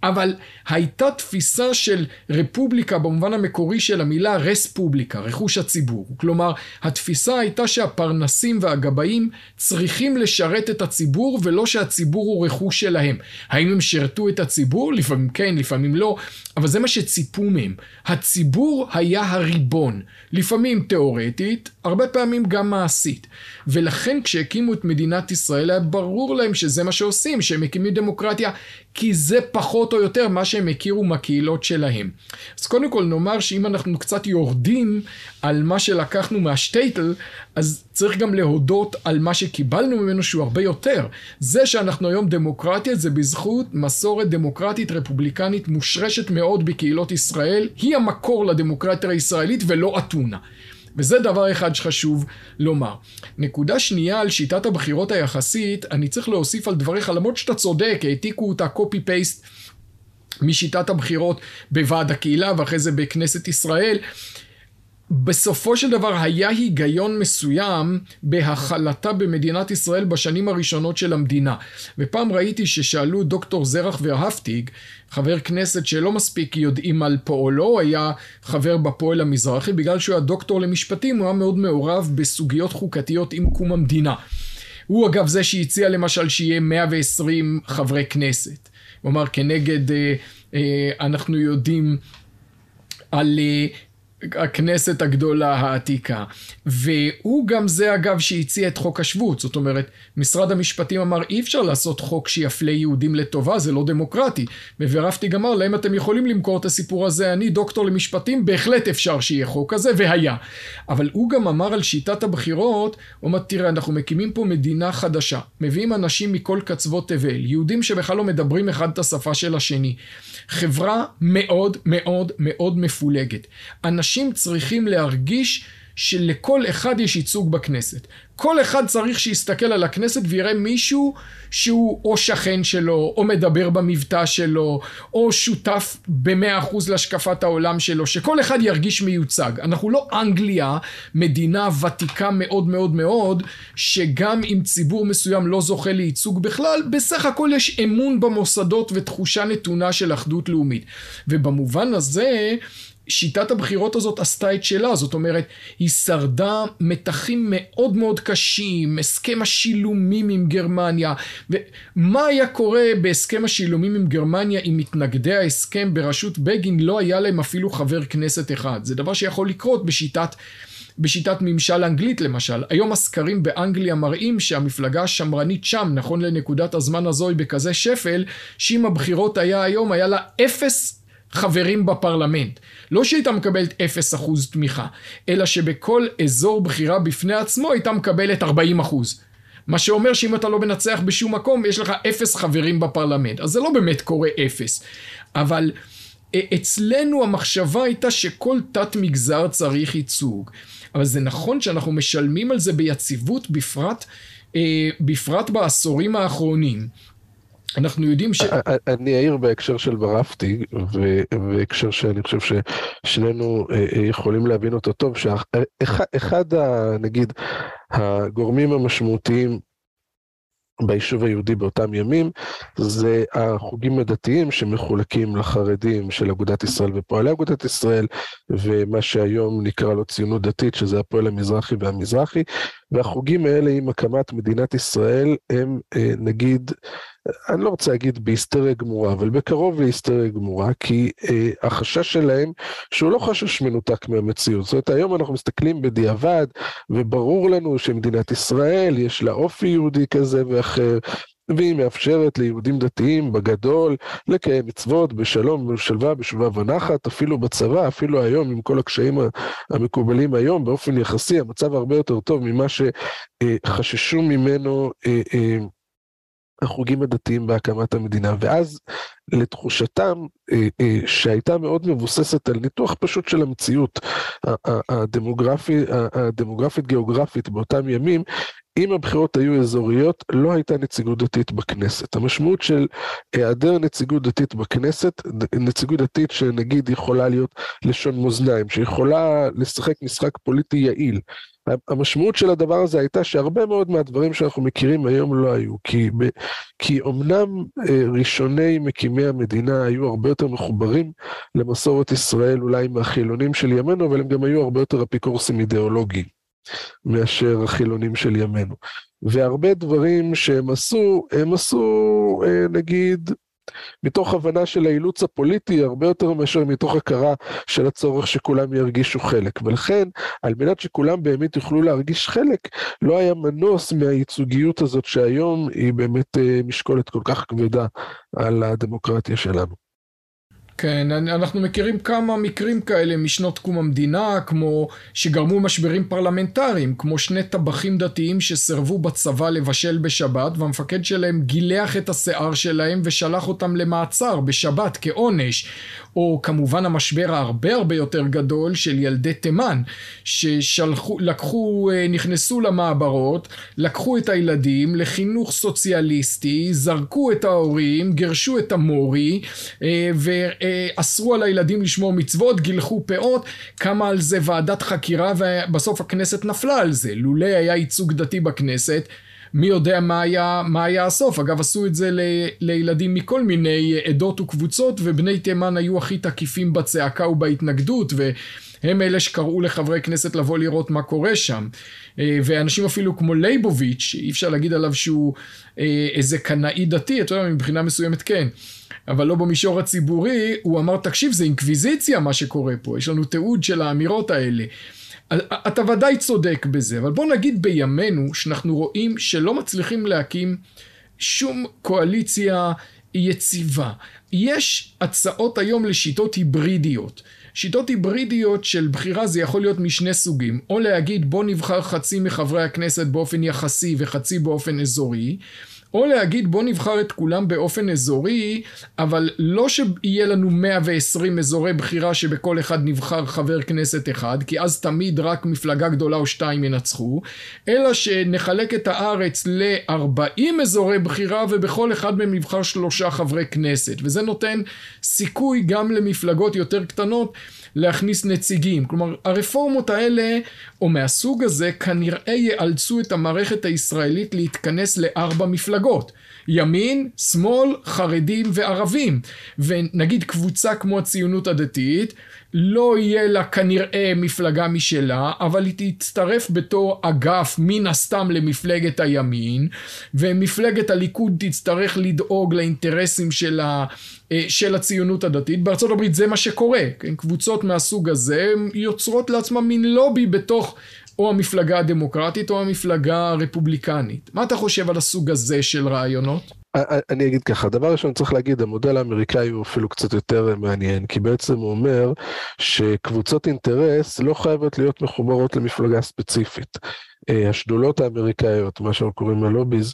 S1: אבל הייתה תפיסה של רפובליקה במובן המקורי של המילה רספובליקה, רכוש הציבור. כלומר, התפיסה הייתה שהפרנסים והגבאים צריכים לשרת את הציבור ולא שהציבור הוא רכוש שלהם. האם הם שירתו את הציבור? לפעמים כן, לפעמים לא, אבל זה מה שציפו מהם. הציבור היה הריבון, לפעמים תיאורטית, הרבה פעמים גם מעשית. ולכן כשהקימו את מדינת ישראל היה ברור להם שזה מה שעושים, שהם מקימים דמוקרטיה כי זה פחות או יותר מה שהם הכירו מהקהילות שלהם. אז קודם כל נאמר שאם אנחנו קצת יורדים על מה שלקחנו מהשטייטל, אז צריך גם להודות על מה שקיבלנו ממנו שהוא הרבה יותר. זה שאנחנו היום דמוקרטיה זה בזכות מסורת דמוקרטית רפובליקנית מושרשת מאוד בקהילות ישראל, היא המקור לדמוקרטיה הישראלית ולא אתונה. וזה דבר אחד שחשוב לומר. נקודה שנייה על שיטת הבחירות היחסית, אני צריך להוסיף על דבריך, למרות שאתה צודק, העתיקו אותה פייסט משיטת הבחירות בוועד הקהילה ואחרי זה בכנסת ישראל. בסופו של דבר היה היגיון מסוים בהכלתה במדינת ישראל בשנים הראשונות של המדינה. ופעם ראיתי ששאלו דוקטור זרח ורהפטיג, חבר כנסת שלא מספיק יודעים על פועלו, היה חבר בפועל המזרחי, בגלל שהוא היה דוקטור למשפטים, הוא היה מאוד מעורב בסוגיות חוקתיות עם קום המדינה. הוא אגב זה שהציע למשל שיהיה 120 חברי כנסת. הוא אמר כנגד, אה, אה, אנחנו יודעים על אה, הכנסת הגדולה העתיקה. והוא גם זה אגב שהציע את חוק השבות. זאת אומרת, משרד המשפטים אמר אי אפשר לעשות חוק שיפלה יהודים לטובה, זה לא דמוקרטי. ורפטיג אמר להם אתם יכולים למכור את הסיפור הזה, אני דוקטור למשפטים, בהחלט אפשר שיהיה חוק כזה, והיה. אבל הוא גם אמר על שיטת הבחירות, הוא אמר תראה אנחנו מקימים פה מדינה חדשה, מביאים אנשים מכל קצוות תבל, יהודים שבכלל לא מדברים אחד את השפה של השני. חברה מאוד מאוד מאוד מפולגת. אנשים צריכים להרגיש שלכל אחד יש ייצוג בכנסת. כל אחד צריך שיסתכל על הכנסת ויראה מישהו שהוא או שכן שלו, או מדבר במבטא שלו, או שותף במאה אחוז להשקפת העולם שלו, שכל אחד ירגיש מיוצג. אנחנו לא אנגליה, מדינה ותיקה מאוד מאוד מאוד, שגם אם ציבור מסוים לא זוכה לייצוג בכלל, בסך הכל יש אמון במוסדות ותחושה נתונה של אחדות לאומית. ובמובן הזה, שיטת הבחירות הזאת עשתה את שלה, זאת אומרת, היא שרדה מתחים מאוד מאוד קשים, הסכם השילומים עם גרמניה, ומה היה קורה בהסכם השילומים עם גרמניה אם מתנגדי ההסכם בראשות בגין לא היה להם אפילו חבר כנסת אחד? זה דבר שיכול לקרות בשיטת... בשיטת ממשל אנגלית למשל. היום הסקרים באנגליה מראים שהמפלגה השמרנית שם, נכון לנקודת הזמן הזו, היא בכזה שפל, שאם הבחירות היה היום, היה לה אפס חברים בפרלמנט. לא שהייתה מקבלת 0% תמיכה, אלא שבכל אזור בחירה בפני עצמו הייתה מקבלת 40%. מה שאומר שאם אתה לא מנצח בשום מקום, יש לך 0 חברים בפרלמנט. אז זה לא באמת קורה 0. אבל אה, אצלנו המחשבה הייתה שכל תת מגזר צריך ייצוג. אבל זה נכון שאנחנו משלמים על זה ביציבות, בפרט, אה, בפרט בעשורים האחרונים. אנחנו יודעים ש...
S2: אני אעיר בהקשר של ורפטי, ובהקשר שאני חושב ששנינו אה, אה, יכולים להבין אותו טוב, שאחד, נגיד, הגורמים המשמעותיים ביישוב היהודי באותם ימים, זה החוגים הדתיים שמחולקים לחרדים של אגודת ישראל ופועלי אגודת ישראל, ומה שהיום נקרא לו ציונות דתית, שזה הפועל המזרחי והמזרחי, והחוגים האלה עם הקמת מדינת ישראל הם אה, נגיד, אני לא רוצה להגיד בהיסטריה גמורה, אבל בקרוב להיסטריה גמורה, כי אה, החשש שלהם שהוא לא חשש מנותק מהמציאות. זאת אומרת, היום אנחנו מסתכלים בדיעבד, וברור לנו שמדינת ישראל יש לה אופי יהודי כזה ואחר, והיא מאפשרת ליהודים דתיים בגדול לקיים מצוות בשלום, בשלווה, בשלווה ונחת, אפילו בצבא, אפילו היום עם כל הקשיים המקובלים היום, באופן יחסי המצב הרבה יותר טוב ממה שחששו ממנו אה, אה, החוגים הדתיים בהקמת המדינה, ואז לתחושתם, אה, שהייתה מאוד מבוססת על ניתוח פשוט של המציאות הדמוגרפית, הדמוגרפית-גיאוגרפית באותם ימים, אם הבחירות היו אזוריות, לא הייתה נציגות דתית בכנסת. המשמעות של היעדר נציגות דתית בכנסת, נציגות דתית שנגיד יכולה להיות לשון מאזניים, שיכולה לשחק משחק פוליטי יעיל. המשמעות של הדבר הזה הייתה שהרבה מאוד מהדברים שאנחנו מכירים היום לא היו, כי, ב, כי אמנם אה, ראשוני מקימי המדינה היו הרבה יותר מחוברים למסורת ישראל אולי מהחילונים של ימינו, אבל הם גם היו הרבה יותר אפיקורסים אידיאולוגיים. מאשר החילונים של ימינו. והרבה דברים שהם עשו, הם עשו אה, נגיד מתוך הבנה של האילוץ הפוליטי הרבה יותר מאשר מתוך הכרה של הצורך שכולם ירגישו חלק. ולכן, על מנת שכולם באמת יוכלו להרגיש חלק, לא היה מנוס מהייצוגיות הזאת שהיום היא באמת אה, משקולת כל כך כבדה על הדמוקרטיה שלנו.
S1: כן, אנחנו מכירים כמה מקרים כאלה משנות קום המדינה, כמו שגרמו משברים פרלמנטריים, כמו שני טבחים דתיים שסרבו בצבא לבשל בשבת, והמפקד שלהם גילח את השיער שלהם ושלח אותם למעצר בשבת כעונש. או כמובן המשבר ההרבה הרבה יותר גדול של ילדי תימן, ששלחו, לקחו, אה, נכנסו למעברות, לקחו את הילדים לחינוך סוציאליסטי, זרקו את ההורים, גירשו את המורי, אה, ואסרו על הילדים לשמור מצוות, גילחו פאות, קמה על זה ועדת חקירה ובסוף הכנסת נפלה על זה. לולא היה ייצוג דתי בכנסת, מי יודע מה היה, מה היה הסוף. אגב, עשו את זה ל, לילדים מכל מיני עדות וקבוצות, ובני תימן היו הכי תקיפים בצעקה ובהתנגדות, והם אלה שקראו לחברי כנסת לבוא לראות מה קורה שם. אה, ואנשים אפילו כמו לייבוביץ', אי אפשר להגיד עליו שהוא אה, איזה קנאי דתי, אתה יודע, מבחינה מסוימת כן. אבל לא במישור הציבורי, הוא אמר, תקשיב, זה אינקוויזיציה מה שקורה פה, יש לנו תיעוד של האמירות האלה. אתה ודאי צודק בזה, אבל בוא נגיד בימינו שאנחנו רואים שלא מצליחים להקים שום קואליציה יציבה. יש הצעות היום לשיטות היברידיות. שיטות היברידיות של בחירה זה יכול להיות משני סוגים, או להגיד בוא נבחר חצי מחברי הכנסת באופן יחסי וחצי באופן אזורי, או להגיד בוא נבחר את כולם באופן אזורי, אבל לא שיהיה לנו 120 אזורי בחירה שבכל אחד נבחר חבר כנסת אחד, כי אז תמיד רק מפלגה גדולה או שתיים ינצחו, אלא שנחלק את הארץ ל-40 אזורי בחירה ובכל אחד מהם נבחר שלושה חברי כנסת, וזה נותן סיכוי גם למפלגות יותר קטנות להכניס נציגים. כלומר, הרפורמות האלה, או מהסוג הזה, כנראה יאלצו את המערכת הישראלית להתכנס לארבע מפלגות. ימין, שמאל, חרדים וערבים. ונגיד קבוצה כמו הציונות הדתית, לא יהיה לה כנראה מפלגה משלה, אבל היא תצטרף בתור אגף מן הסתם למפלגת הימין, ומפלגת הליכוד תצטרך לדאוג לאינטרסים של, ה, אה, של הציונות הדתית. בארצות הברית זה מה שקורה, כן? קבוצות מהסוג הזה יוצרות לעצמן מין לובי בתוך או המפלגה הדמוקרטית או המפלגה הרפובליקנית. מה אתה חושב על הסוג הזה של רעיונות?
S2: אני אגיד ככה, דבר ראשון צריך להגיד, המודל האמריקאי הוא אפילו קצת יותר מעניין, כי בעצם הוא אומר שקבוצות אינטרס לא חייבות להיות מחוברות למפלגה ספציפית. אה, השדולות האמריקאיות, מה שאנחנו קוראים הלוביז,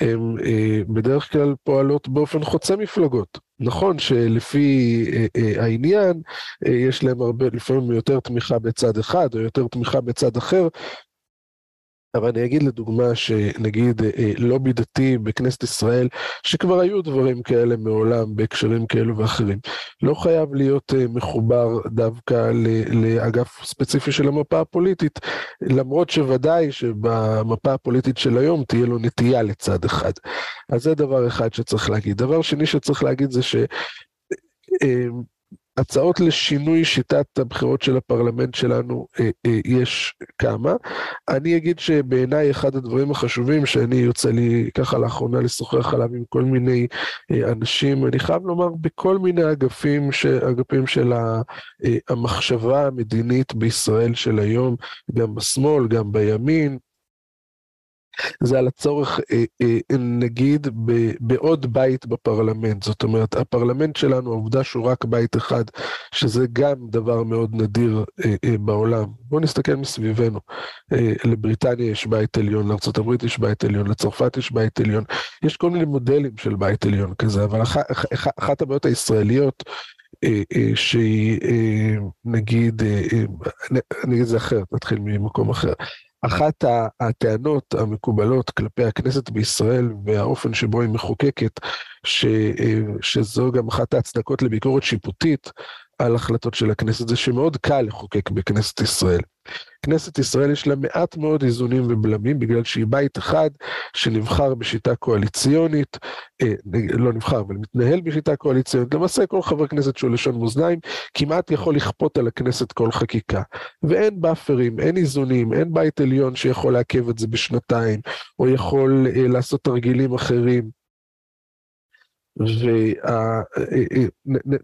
S2: הן אה, בדרך כלל פועלות באופן חוצה מפלגות. נכון שלפי אה, העניין, יש להם הרבה, לפעמים יותר תמיכה בצד אחד או יותר תמיכה בצד אחר, אבל אני אגיד לדוגמה שנגיד אה, לובי דתי בכנסת ישראל, שכבר היו דברים כאלה מעולם בהקשרים כאלו ואחרים, לא חייב להיות אה, מחובר דווקא לאגף ספציפי של המפה הפוליטית, למרות שוודאי שבמפה הפוליטית של היום תהיה לו נטייה לצד אחד. אז זה דבר אחד שצריך להגיד. דבר שני שצריך להגיד זה ש... אה, הצעות לשינוי שיטת הבחירות של הפרלמנט שלנו אה, אה, יש כמה. אני אגיד שבעיניי אחד הדברים החשובים שאני יוצא לי ככה לאחרונה לשוחח עליו עם כל מיני אה, אנשים, אני חייב לומר בכל מיני אגפים, ש, אגפים של המחשבה המדינית בישראל של היום, גם בשמאל, גם בימין, זה על הצורך, אה, אה, נגיד, בעוד בית בפרלמנט. זאת אומרת, הפרלמנט שלנו, העובדה שהוא רק בית אחד, שזה גם דבר מאוד נדיר אה, בעולם. בואו נסתכל מסביבנו. לבריטניה יש בית עליון, לארה"ב יש בית עליון, לצרפת יש בית עליון. יש כל מיני מודלים של בית עליון כזה, אבל אחת הבעיות הישראליות, שהיא, נגיד, נגיד זה אחרת, נתחיל ממקום אחר. אחת הטענות המקובלות כלפי הכנסת בישראל והאופן שבו היא מחוקקת, ש, שזו גם אחת ההצדקות לביקורת שיפוטית על החלטות של הכנסת, זה שמאוד קל לחוקק בכנסת ישראל. כנסת ישראל יש לה מעט מאוד איזונים ובלמים, בגלל שהיא בית אחד שנבחר בשיטה קואליציונית, אה, לא נבחר, אבל מתנהל בשיטה קואליציונית. למעשה כל חבר כנסת שהוא לשון מאזניים כמעט יכול לכפות על הכנסת כל חקיקה. ואין באפרים, אין איזונים, אין בית עליון שיכול לעכב את זה בשנתיים, או יכול אה, לעשות תרגילים אחרים.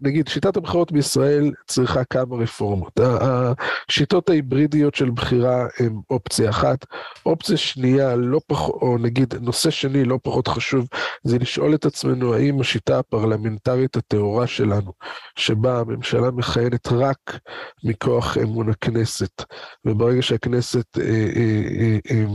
S2: ונגיד, שיטת הבחירות בישראל צריכה כמה רפורמות. השיטות ההיברידיות של בחירה הן אופציה אחת. אופציה שנייה, לא פחות, או נגיד נושא שני לא פחות חשוב, זה לשאול את עצמנו האם השיטה הפרלמנטרית הטהורה שלנו, שבה הממשלה מכהנת רק מכוח אמון הכנסת, וברגע שהכנסת אה, אה, אה, אה,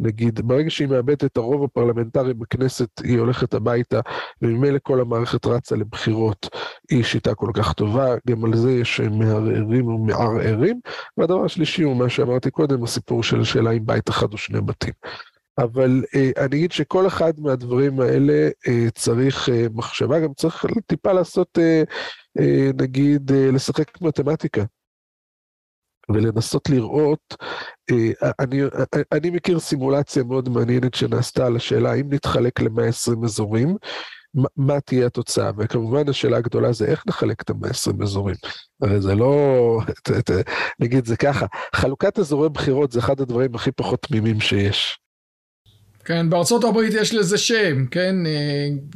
S2: נגיד, ברגע שהיא מאבדת את הרוב הפרלמנטרי בכנסת, היא הולכת הביתה, וממילא כל המערכת רצה לבחירות. היא שיטה כל כך טובה, גם על זה יש מערערים ומערערים. והדבר השלישי הוא מה שאמרתי קודם, הסיפור של השאלה אם בית אחד או שני בתים. אבל אה, אני אגיד שכל אחד מהדברים האלה אה, צריך אה, מחשבה, גם צריך טיפה לעשות, אה, אה, נגיד, אה, לשחק מתמטיקה. ולנסות לראות, אה, אני, אני מכיר סימולציה מאוד מעניינת שנעשתה על השאלה האם נתחלק ל-120 אזורים, מה תהיה התוצאה, וכמובן השאלה הגדולה זה איך נחלק את ה-120 אזורים. הרי זה לא, נגיד זה ככה, חלוקת אזורי בחירות זה אחד הדברים הכי פחות תמימים שיש.
S1: כן, בארצות הברית יש לזה שם, כן,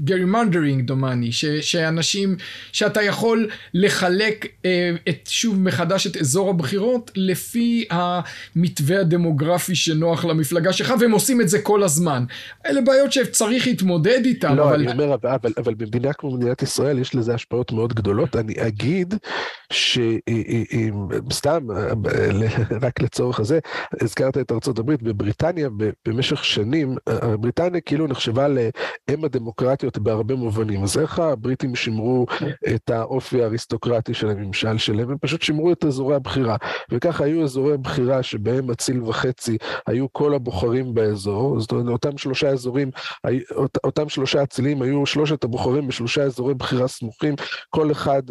S1: gerrymandering אה, דומני, ש, שאנשים, שאתה יכול לחלק אה, את, שוב מחדש את אזור הבחירות לפי המתווה הדמוגרפי שנוח למפלגה שלך, והם עושים את זה כל הזמן. אלה בעיות שצריך להתמודד איתן,
S2: לא, אבל... אני אומר, אבל, אבל, אבל במדינה כמו מדינת ישראל יש לזה השפעות מאוד גדולות. אני אגיד שסתם, אה, רק לצורך הזה, הזכרת את ארצות הברית, בבריטניה במשך שנים, בריטניה כאילו נחשבה לאם הדמוקרטיות בהרבה מובנים. אז איך הבריטים שימרו את האופי האריסטוקרטי של הממשל שלהם? הם פשוט שימרו את אזורי הבחירה. וככה היו אזורי בחירה שבהם אציל וחצי היו כל הבוחרים באזור. זאת אומרת, אותם שלושה אזורים, אותם שלושה אצילים היו שלושת הבוחרים בשלושה אזורי בחירה סמוכים. כל אחד,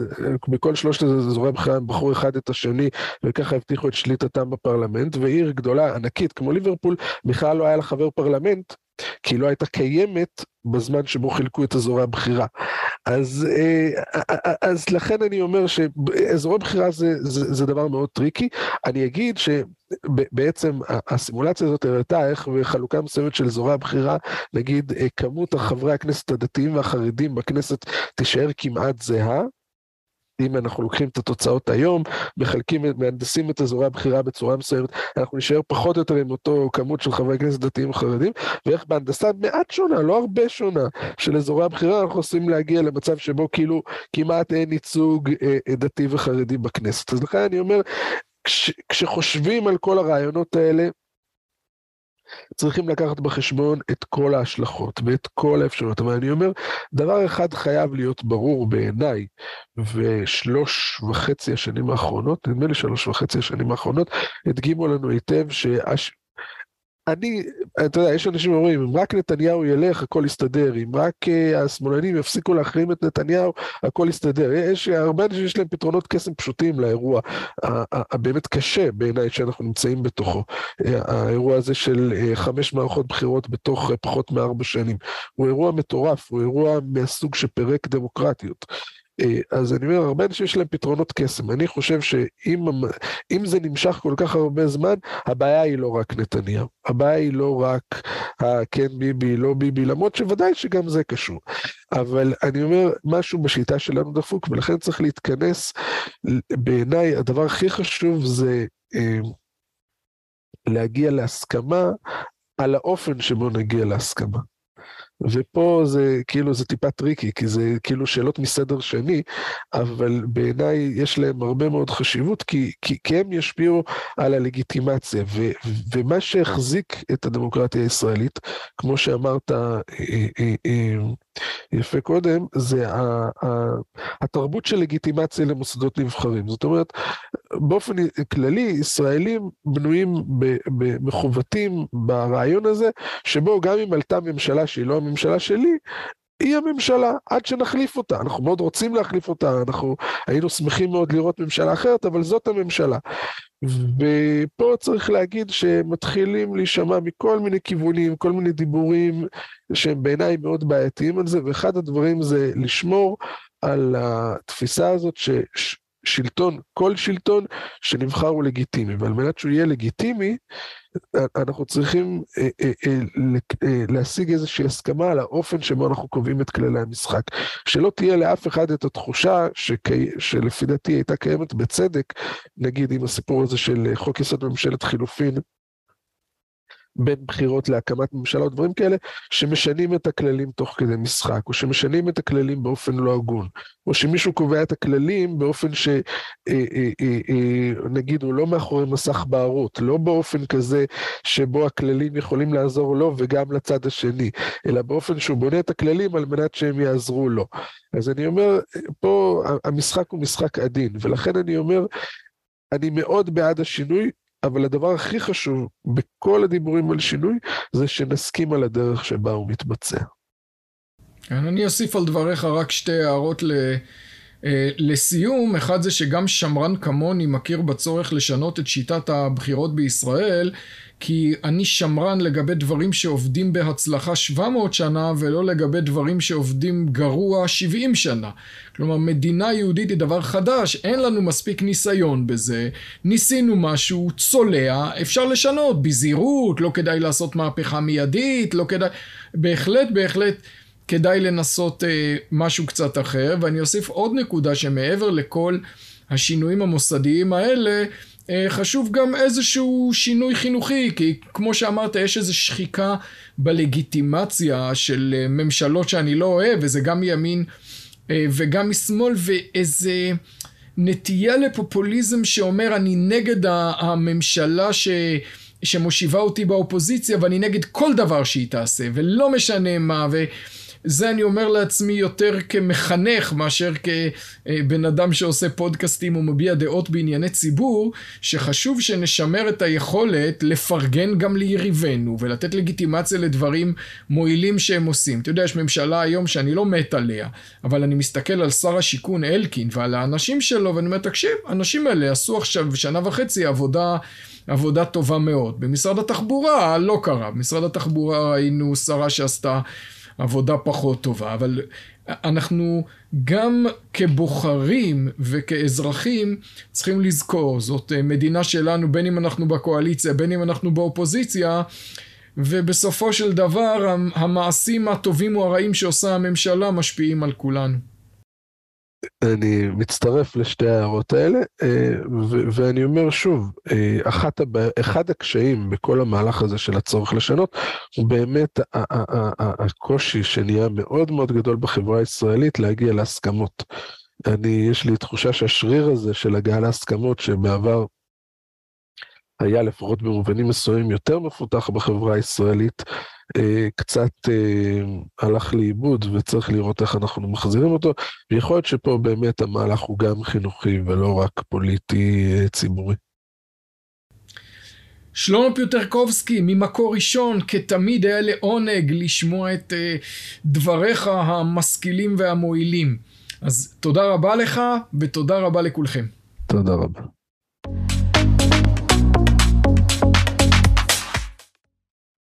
S2: בכל שלושת אזורי בחירה הם בחרו אחד את השני, וככה הבטיחו את שליטתם בפרלמנט. ועיר גדולה, ענקית, כמו ליברפול, בכלל לא היה לה חבר פרלמנט. כי היא לא הייתה קיימת בזמן שבו חילקו את אזורי הבחירה. אז, אה, אה, אה, אז לכן אני אומר שאזורי בחירה זה, זה, זה דבר מאוד tricky. אני אגיד שבעצם הסימולציה הזאת הראתה איך בחלוקה מסוימת של אזורי הבחירה, נגיד כמות חברי הכנסת הדתיים והחרדים בכנסת תישאר כמעט זהה. אם אנחנו לוקחים את התוצאות היום, מחלקים, מהנדסים את אזורי הבחירה בצורה מסוימת, אנחנו נשאר פחות או יותר עם אותו כמות של חברי כנסת דתיים וחרדים, ואיך בהנדסה מעט שונה, לא הרבה שונה, של אזורי הבחירה, אנחנו עושים להגיע למצב שבו כאילו כמעט אין ייצוג אה, אה דתי וחרדי בכנסת. אז לכן אני אומר, כש, כשחושבים על כל הרעיונות האלה, צריכים לקחת בחשבון את כל ההשלכות ואת כל האפשרויות. אבל אני אומר, דבר אחד חייב להיות ברור בעיניי, ושלוש וחצי השנים האחרונות, נדמה לי שלוש וחצי השנים האחרונות, הדגימו לנו היטב שהש... אני, אתה יודע, יש אנשים שאומרים, אם רק נתניהו ילך, הכל יסתדר, אם רק uh, השמאלנים יפסיקו להחרים את נתניהו, הכל יסתדר. יש הרבה אנשים שיש להם פתרונות קסם פשוטים לאירוע הבאמת קשה בעיניי שאנחנו נמצאים בתוכו. האירוע הזה של uh, חמש מערכות בחירות בתוך פחות מארבע שנים. הוא אירוע מטורף, הוא אירוע מהסוג שפירק דמוקרטיות. אה, אז אני אומר, הרבה אנשים יש להם פתרונות קסם. אני חושב שאם זה נמשך כל כך הרבה זמן, הבעיה היא לא רק נתניהו. הבעיה היא לא רק הכן ביבי, לא ביבי, למרות שוודאי שגם זה קשור. אבל אני אומר, משהו בשיטה שלנו דפוק, ולכן צריך להתכנס. בעיניי, הדבר הכי חשוב זה אה, להגיע להסכמה על האופן שבו נגיע להסכמה. ופה זה כאילו זה טיפה tricky, כי זה כאילו שאלות מסדר שני, אבל בעיניי יש להם הרבה מאוד חשיבות, כי, כי, כי הם ישפיעו על הלגיטימציה, ו, ומה שהחזיק את הדמוקרטיה הישראלית, כמו שאמרת אה, אה, אה, יפה קודם, זה התרבות של לגיטימציה למוסדות נבחרים. זאת אומרת, באופן כללי, ישראלים בנויים, מכוותים ברעיון הזה, שבו גם אם עלתה ממשלה שהיא לא הממשלה שלי, היא הממשלה עד שנחליף אותה. אנחנו מאוד רוצים להחליף אותה, אנחנו היינו שמחים מאוד לראות ממשלה אחרת, אבל זאת הממשלה. ופה צריך להגיד שמתחילים להישמע מכל מיני כיוונים, כל מיני דיבורים שהם בעיניי מאוד בעייתיים על זה, ואחד הדברים זה לשמור על התפיסה הזאת ש... שלטון, כל שלטון שנבחר הוא לגיטימי, ועל מנת שהוא יהיה לגיטימי, אנחנו צריכים אה, אה, אה, להשיג איזושהי הסכמה על האופן שבו אנחנו קובעים את כללי המשחק. שלא תהיה לאף אחד את התחושה שלפי דעתי הייתה קיימת בצדק, נגיד עם הסיפור הזה של חוק יסוד ממשלת חילופין, בין בחירות להקמת ממשלה או דברים כאלה, שמשנים את הכללים תוך כדי משחק, או שמשנים את הכללים באופן לא הגון, או שמישהו קובע את הכללים באופן שנגיד אה, אה, אה, הוא לא מאחורי מסך בערות, לא באופן כזה שבו הכללים יכולים לעזור לו וגם לצד השני, אלא באופן שהוא בונה את הכללים על מנת שהם יעזרו לו. אז אני אומר, פה המשחק הוא משחק עדין, ולכן אני אומר, אני מאוד בעד השינוי, אבל הדבר הכי חשוב בכל הדיבורים על שינוי, זה שנסכים על הדרך שבה הוא מתבצע.
S1: כן, אני אוסיף על דבריך רק שתי הערות ל... אה, לסיום, אחד זה שגם שמרן כמוני מכיר בצורך לשנות את שיטת הבחירות בישראל, כי אני שמרן לגבי דברים שעובדים בהצלחה 700 שנה ולא לגבי דברים שעובדים גרוע 70 שנה. כלומר, מדינה יהודית היא דבר חדש, אין לנו מספיק ניסיון בזה, ניסינו משהו, צולע, אפשר לשנות, בזהירות, לא כדאי לעשות מהפכה מיידית, לא כדאי... בהחלט, בהחלט. כדאי לנסות אה, משהו קצת אחר, ואני אוסיף עוד נקודה שמעבר לכל השינויים המוסדיים האלה, אה, חשוב גם איזשהו שינוי חינוכי, כי כמו שאמרת, יש איזו שחיקה בלגיטימציה של אה, ממשלות שאני לא אוהב, וזה גם מימין אה, וגם משמאל, ואיזה נטייה לפופוליזם שאומר אני נגד הממשלה ש... שמושיבה אותי באופוזיציה ואני נגד כל דבר שהיא תעשה ולא משנה מה ו... זה אני אומר לעצמי יותר כמחנך מאשר כבן אדם שעושה פודקאסטים ומביע דעות בענייני ציבור, שחשוב שנשמר את היכולת לפרגן גם ליריבינו ולתת לגיטימציה לדברים מועילים שהם עושים. אתה יודע, יש ממשלה היום שאני לא מת עליה, אבל אני מסתכל על שר השיכון אלקין ועל האנשים שלו ואני אומר, תקשיב, האנשים האלה עשו עכשיו שנה וחצי עבודה... עבודה טובה מאוד. במשרד התחבורה לא קרה. במשרד התחבורה ראינו שרה שעשתה עבודה פחות טובה, אבל אנחנו גם כבוחרים וכאזרחים צריכים לזכור, זאת מדינה שלנו בין אם אנחנו בקואליציה בין אם אנחנו באופוזיציה ובסופו של דבר המעשים הטובים או הרעים שעושה הממשלה משפיעים על כולנו.
S2: אני מצטרף לשתי ההערות האלה, אה, ואני אומר שוב, אה, אחת. אחד הקשיים בכל המהלך הזה של הצורך לשנות, הוא באמת הקושי שנהיה מאוד מאוד גדול בחברה הישראלית להגיע להסכמות. אני, יש לי תחושה שהשריר הזה של הגעה להסכמות, שבעבר היה לפחות במובנים מסוימים יותר מפותח בחברה הישראלית, קצת אה, הלך לאיבוד וצריך לראות איך אנחנו מחזירים אותו, ויכול להיות שפה באמת המהלך הוא גם חינוכי ולא רק פוליטי אה, ציבורי.
S1: שלמה פיוטרקובסקי, ממקור ראשון, כתמיד היה לעונג לשמוע את דבריך המשכילים והמועילים. אז תודה רבה לך, ותודה רבה לכולכם.
S2: תודה רבה.